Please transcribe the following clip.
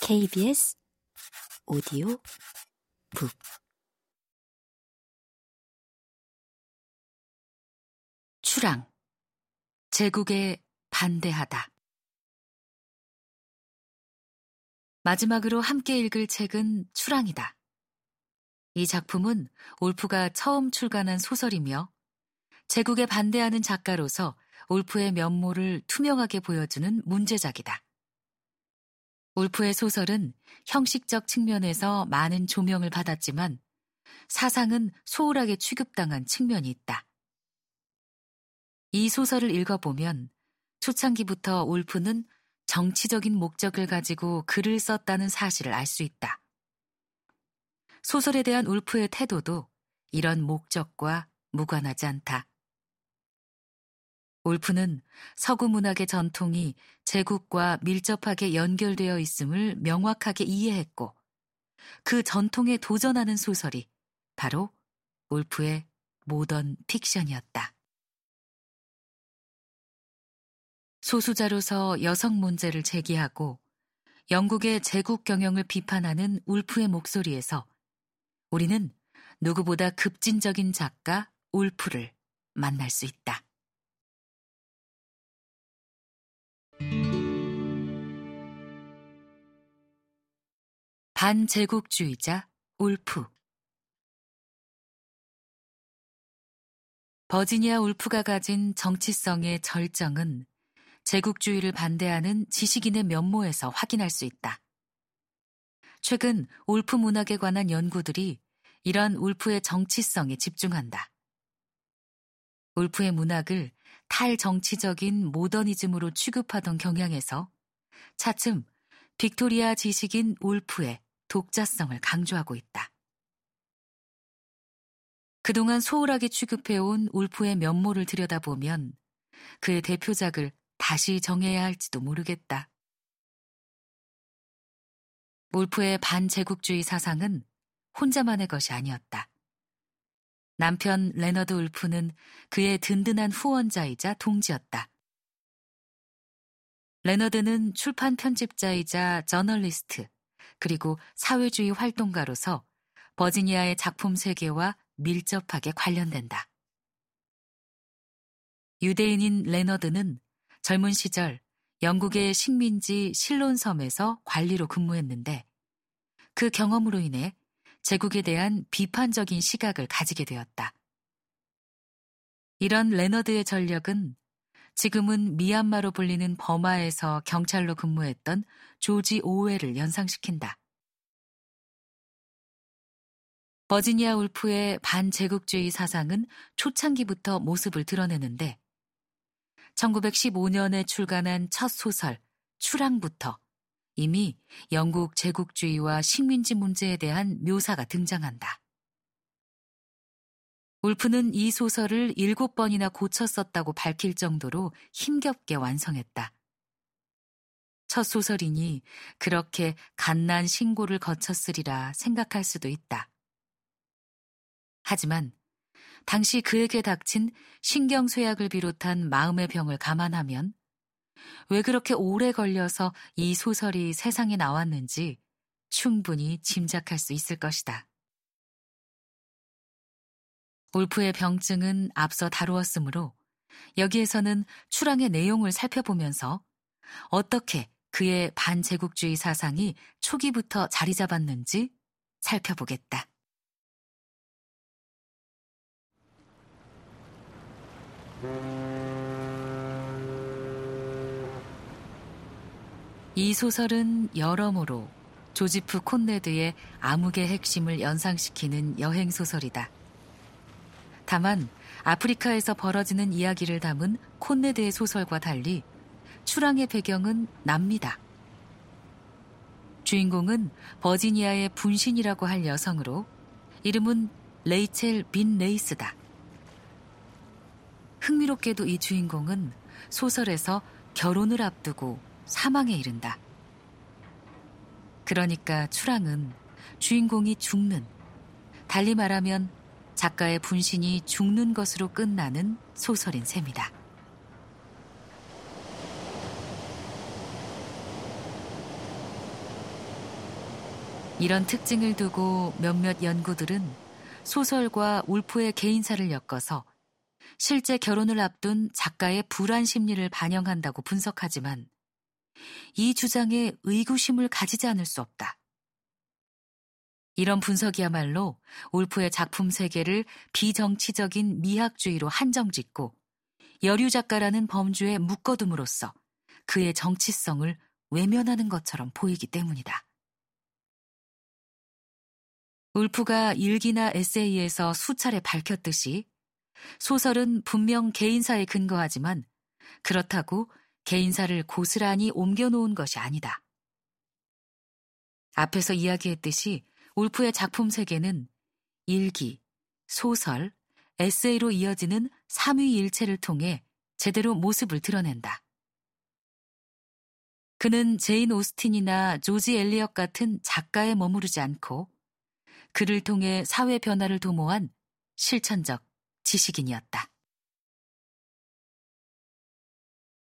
KBS 오디오 북 추랑 제국에 반대하다 마지막으로 함께 읽을 책은 추랑이다. 이 작품은 올프가 처음 출간한 소설이며 제국에 반대하는 작가로서 올프의 면모를 투명하게 보여주는 문제작이다. 울프의 소설은 형식적 측면에서 많은 조명을 받았지만 사상은 소홀하게 취급당한 측면이 있다. 이 소설을 읽어보면 초창기부터 울프는 정치적인 목적을 가지고 글을 썼다는 사실을 알 수 있다. 소설에 대한 울프의 태도도 이런 목적과 무관하지 않다. 울프는 서구 문학의 전통이 제국과 밀접하게 연결되어 있음을 명확하게 이해했고 그 전통에 도전하는 소설이 바로 울프의 모던 픽션이었다. 소수자로서 여성 문제를 제기하고 영국의 제국 경영을 비판하는 울프의 목소리에서 우리는 누구보다 급진적인 작가 울프를 만날 수 있다. 반제국주의자 울프 버지니아 울프가 가진 정치성의 절정은 제국주의를 반대하는 지식인의 면모에서 확인할 수 있다. 최근 울프 문학에 관한 연구들이 이런 울프의 정치성에 집중한다. 울프의 문학을 탈정치적인 모더니즘으로 취급하던 경향에서 차츰 빅토리아 지식인 울프의 독자성을 강조하고 있다. 그동안 소홀하게 취급해온 울프의 면모를 들여다보면 그의 대표작을 다시 정해야 할지도 모르겠다. 울프의 반제국주의 사상은 혼자만의 것이 아니었다. 남편 레너드 울프는 그의 든든한 후원자이자 동지였다. 레너드는 출판 편집자이자 저널리스트, 그리고 사회주의 활동가로서 버지니아의 작품 세계와 밀접하게 관련된다. 유대인인 레너드는 젊은 시절 영국의 식민지 실론섬에서 관리로 근무했는데 그 경험으로 인해 제국에 대한 비판적인 시각을 가지게 되었다. 이런 레너드의 전력은 지금은 미얀마로 불리는 버마에서 경찰로 근무했던 조지 오웰을 연상시킨다. 버지니아 울프의 반제국주의 사상은 초창기부터 모습을 드러내는데 1915년에 출간한 첫 소설 추랑부터 이미 영국 제국주의와 식민지 문제에 대한 묘사가 등장한다. 울프는 이 소설을 일곱 번이나 고쳐 썼다고 밝힐 정도로 힘겹게 완성했다. 첫 소설이니 그렇게 갓난 신고를 거쳤으리라 생각할 수도 있다. 하지만 당시 그에게 닥친 신경쇠약을 비롯한 마음의 병을 감안하면 왜 그렇게 오래 걸려서 이 소설이 세상에 나왔는지 충분히 짐작할 수 있을 것이다. 울프의 병증은 앞서 다루었으므로 여기에서는 출항의 내용을 살펴보면서 어떻게 그의 반제국주의 사상이 초기부터 자리 잡았는지 살펴보겠다. 이 소설은 여러모로 조지프 콘네드의 암흑의 핵심을 연상시키는 여행 소설이다. 다만 아프리카에서 벌어지는 이야기를 담은 콘네드의 소설과 달리 출항의 배경은 남미다. 주인공은 버지니아의 분신이라고 할 여성으로 이름은 레이첼 빈 레이스다. 흥미롭게도 이 주인공은 소설에서 결혼을 앞두고 사망에 이른다. 그러니까 출항은 주인공이 죽는, 달리 말하면 작가의 분신이 죽는 것으로 끝나는 소설인 셈이다. 이런 특징을 두고 몇몇 연구들은 소설과 울프의 개인사를 엮어서 실제 결혼을 앞둔 작가의 불안 심리를 반영한다고 분석하지만 이 주장에 의구심을 가지지 않을 수 없다. 이런 분석이야말로 울프의 작품 세계를 비정치적인 미학주의로 한정짓고 여류 작가라는 범주에 묶어둠으로써 그의 정치성을 외면하는 것처럼 보이기 때문이다. 울프가 일기나 에세이에서 수차례 밝혔듯이 소설은 분명 개인사에 근거하지만 그렇다고 개인사를 고스란히 옮겨놓은 것이 아니다. 앞에서 이야기했듯이 울프의 작품 세계는 일기, 소설, 에세이로 이어지는 삼위일체를 통해 제대로 모습을 드러낸다. 그는 제인 오스틴이나 조지 엘리엇 같은 작가에 머무르지 않고 그를 통해 사회 변화를 도모한 실천적 지식인이었다.